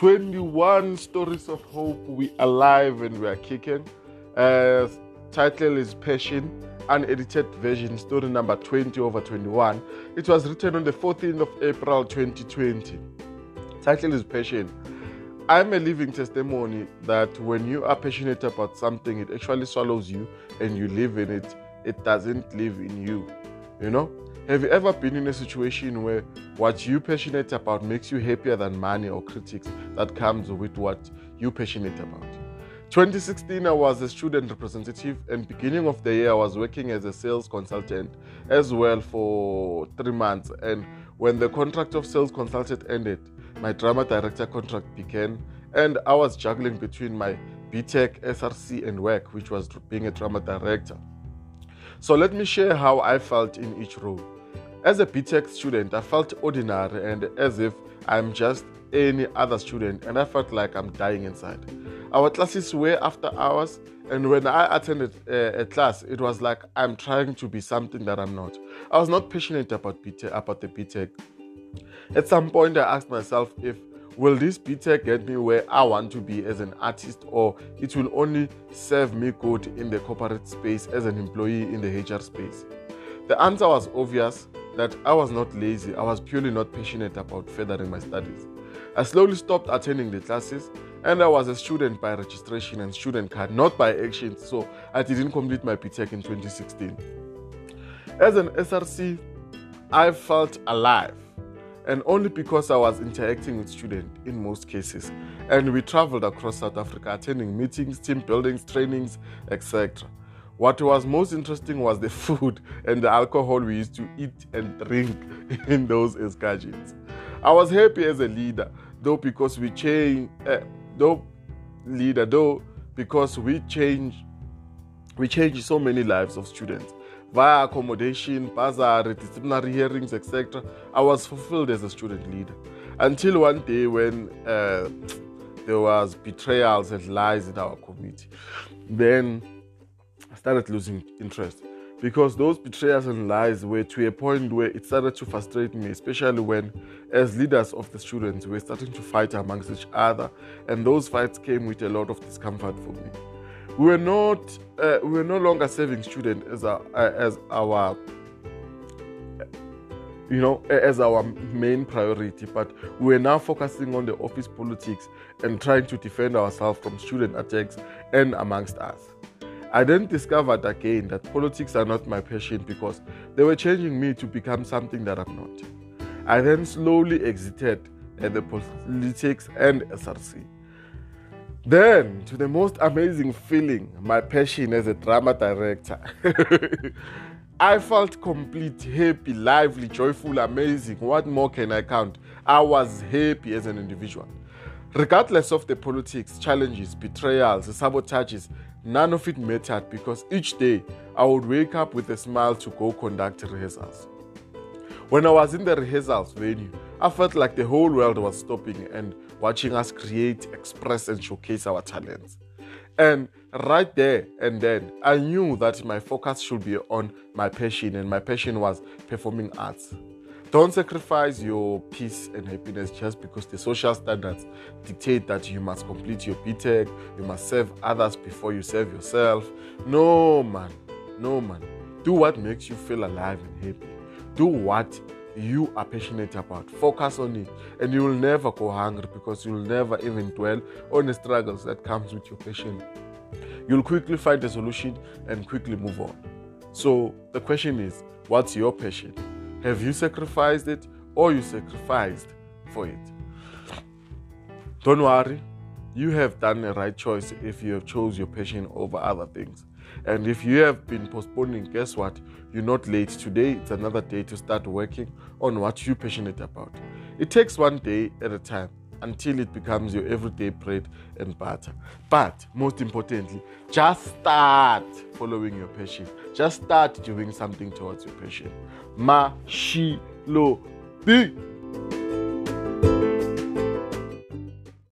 21 stories of hope. We are alive and we are kicking. Uh, title is Passion, unedited version, story number 20 over 21. It was written on the 14th of April 2020. Title is Passion. I'm a living testimony that when you are passionate about something, it actually swallows you and you live in it. It doesn't live in you. You know? Have you ever been in a situation where what you're passionate about makes you happier than money or critics that comes with what you're passionate about? 2016, I was a student representative, and beginning of the year, I was working as a sales consultant as well for three months. And when the contract of sales consultant ended, my drama director contract began, and I was juggling between my BTech, SRC, and work, which was being a drama director. So let me share how I felt in each role. As a BTech student, I felt ordinary and as if I'm just any other student, and I felt like I'm dying inside. Our classes were after hours, and when I attended a, uh, a, class, it was like I'm trying to be something that I'm not. I was not passionate about BTech, about the BTech. At some point, I asked myself if will this BTech get me where I want to be as an artist, or it will only serve me good in the corporate space as an employee in the HR space. The answer was obvious that I was not lazy, I was purely not passionate about furthering my studies. I slowly stopped attending the classes and I was a student by registration and student card, not by action, so I didn't complete my BTech in 2016. As an SRC, I felt alive and only because I was interacting with students in most cases. And we traveled across South Africa attending meetings, team buildings, trainings, etc. What was most interesting was the food and the alcohol we used to eat and drink in those excursions. I was happy as a leader, though because we changed, uh, though leader, though because we changed, we changed so many lives of students via accommodation, bursary, disciplinary hearings, etc. I was fulfilled as a student leader until one day when uh, there was betrayals and lies in our community. Then I started losing interest because those betrayals and lies were to a point where it started to frustrate me, especially when, as leaders of the students, we were starting to fight amongst each other, and those fights came with a lot of discomfort for me. We were not, uh, we were no longer serving students as our, uh, as our, you know, as our main priority, but we're now focusing on the office politics and trying to defend ourselves from student attacks and amongst us. I then discovered again that politics are not my passion because they were changing me to become something that I'm not. I then slowly exited the politics and SRC. Then, to the most amazing feeling, my passion as a drama director. I felt complete, happy, lively, joyful, amazing. What more can I count? I was happy as an individual. Regardless of the politics, challenges, betrayals, sabotages, None of it mattered because each day I would wake up with a smile to go conduct rehearsals. When I was in the rehearsals venue, I felt like the whole world was stopping and watching us create, express, and showcase our talents. And right there and then, I knew that my focus should be on my passion, and my passion was performing arts. Don't sacrifice your peace and happiness just because the social standards dictate that you must complete your BTech, you must serve others before you serve yourself. No, man. No, man. Do what makes you feel alive and happy. Do what you are passionate about. Focus on it, and you will never go hungry because you will never even dwell on the struggles that comes with your passion. You'll quickly find a solution and quickly move on. So the question is, what's your passion? Have you sacrificed it or you sacrificed for it? Don't worry, you have done the right choice if you have chose your passion over other things. And if you have been postponing, guess what? You're not late. Today it's another day to start working on what you're passionate about. It takes one day at a time until it becomes your everyday bread and butter. But most importantly, just start following your passion. Just start doing something towards your passion. Ma shi lo bi.